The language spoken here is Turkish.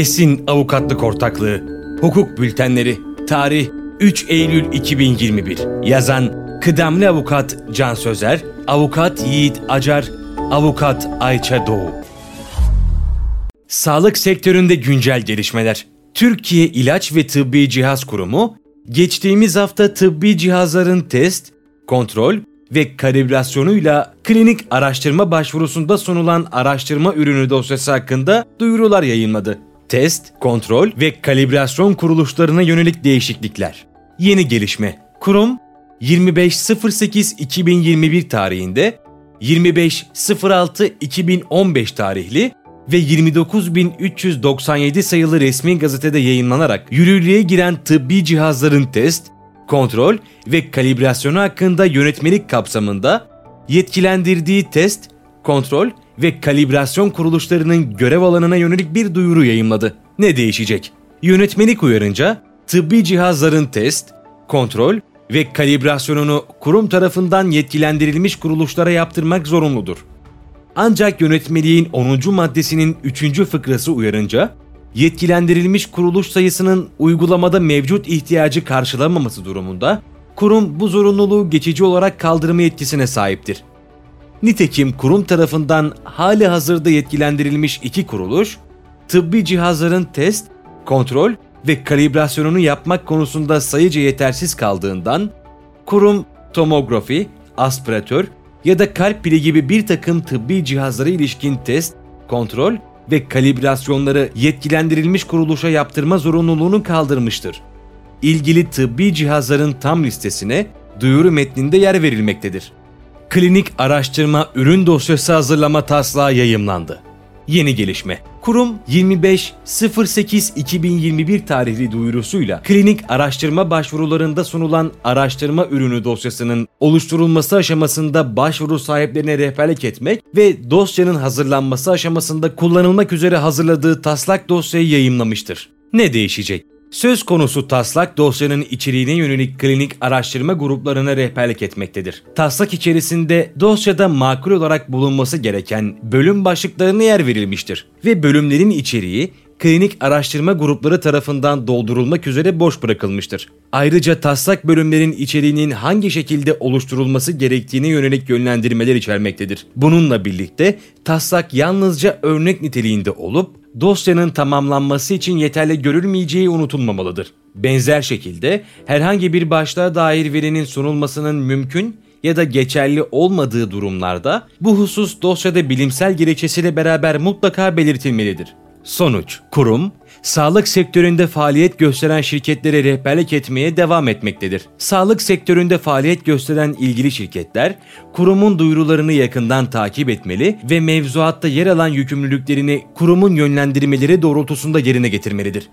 Esin Avukatlık Ortaklığı Hukuk Bültenleri Tarih 3 Eylül 2021 Yazan Kıdemli Avukat Can Sözer Avukat Yiğit Acar Avukat Ayça Doğu. Sağlık sektöründe güncel gelişmeler. Türkiye İlaç ve Tıbbi Cihaz Kurumu geçtiğimiz hafta tıbbi cihazların test, kontrol ve kalibrasyonuyla klinik araştırma başvurusunda sunulan araştırma ürünü dosyası hakkında duyurular yayınladı. Test, kontrol ve kalibrasyon kuruluşlarına yönelik değişiklikler. Yeni gelişme. Kurum 25.08.2021 tarihinde 25.06.2015 tarihli ve 29.397 sayılı resmi gazetede yayınlanarak yürürlüğe giren tıbbi cihazların test, kontrol ve kalibrasyonu hakkında yönetmelik kapsamında yetkilendirdiği test, kontrol ve kalibrasyon kuruluşlarının görev alanına yönelik bir duyuru yayımladı. Ne değişecek? Yönetmelik uyarınca tıbbi cihazların test, kontrol ve kalibrasyonunu kurum tarafından yetkilendirilmiş kuruluşlara yaptırmak zorunludur. Ancak yönetmeliğin 10. maddesinin 3. fıkrası uyarınca yetkilendirilmiş kuruluş sayısının uygulamada mevcut ihtiyacı karşılamaması durumunda kurum bu zorunluluğu geçici olarak kaldırma yetkisine sahiptir. Nitekim kurum tarafından hali hazırda yetkilendirilmiş iki kuruluş, tıbbi cihazların test, kontrol ve kalibrasyonunu yapmak konusunda sayıca yetersiz kaldığından, kurum tomografi, aspiratör ya da kalp pili gibi bir takım tıbbi cihazlara ilişkin test, kontrol ve kalibrasyonları yetkilendirilmiş kuruluşa yaptırma zorunluluğunu kaldırmıştır. İlgili tıbbi cihazların tam listesine duyuru metninde yer verilmektedir. Klinik araştırma ürün dosyası hazırlama taslağı yayımlandı. Yeni gelişme. Kurum 25.08.2021 tarihli duyurusuyla klinik araştırma başvurularında sunulan araştırma ürünü dosyasının oluşturulması aşamasında başvuru sahiplerine rehberlik etmek ve dosyanın hazırlanması aşamasında kullanılmak üzere hazırladığı taslak dosyayı yayımlamıştır. Ne değişecek? Söz konusu taslak dosyanın içeriğine yönelik klinik araştırma gruplarına rehberlik etmektedir. Taslak içerisinde dosyada makul olarak bulunması gereken bölüm başlıklarına yer verilmiştir ve bölümlerin içeriği klinik araştırma grupları tarafından doldurulmak üzere boş bırakılmıştır. Ayrıca taslak bölümlerin içeriğinin hangi şekilde oluşturulması gerektiğine yönelik yönlendirmeler içermektedir. Bununla birlikte taslak yalnızca örnek niteliğinde olup dosyanın tamamlanması için yeterli görülmeyeceği unutulmamalıdır. Benzer şekilde herhangi bir başlığa dair verinin sunulmasının mümkün ya da geçerli olmadığı durumlarda bu husus dosyada bilimsel gerekçesiyle beraber mutlaka belirtilmelidir. Sonuç, kurum, sağlık sektöründe faaliyet gösteren şirketlere rehberlik etmeye devam etmektedir. Sağlık sektöründe faaliyet gösteren ilgili şirketler, kurumun duyurularını yakından takip etmeli ve mevzuatta yer alan yükümlülüklerini kurumun yönlendirmeleri doğrultusunda yerine getirmelidir.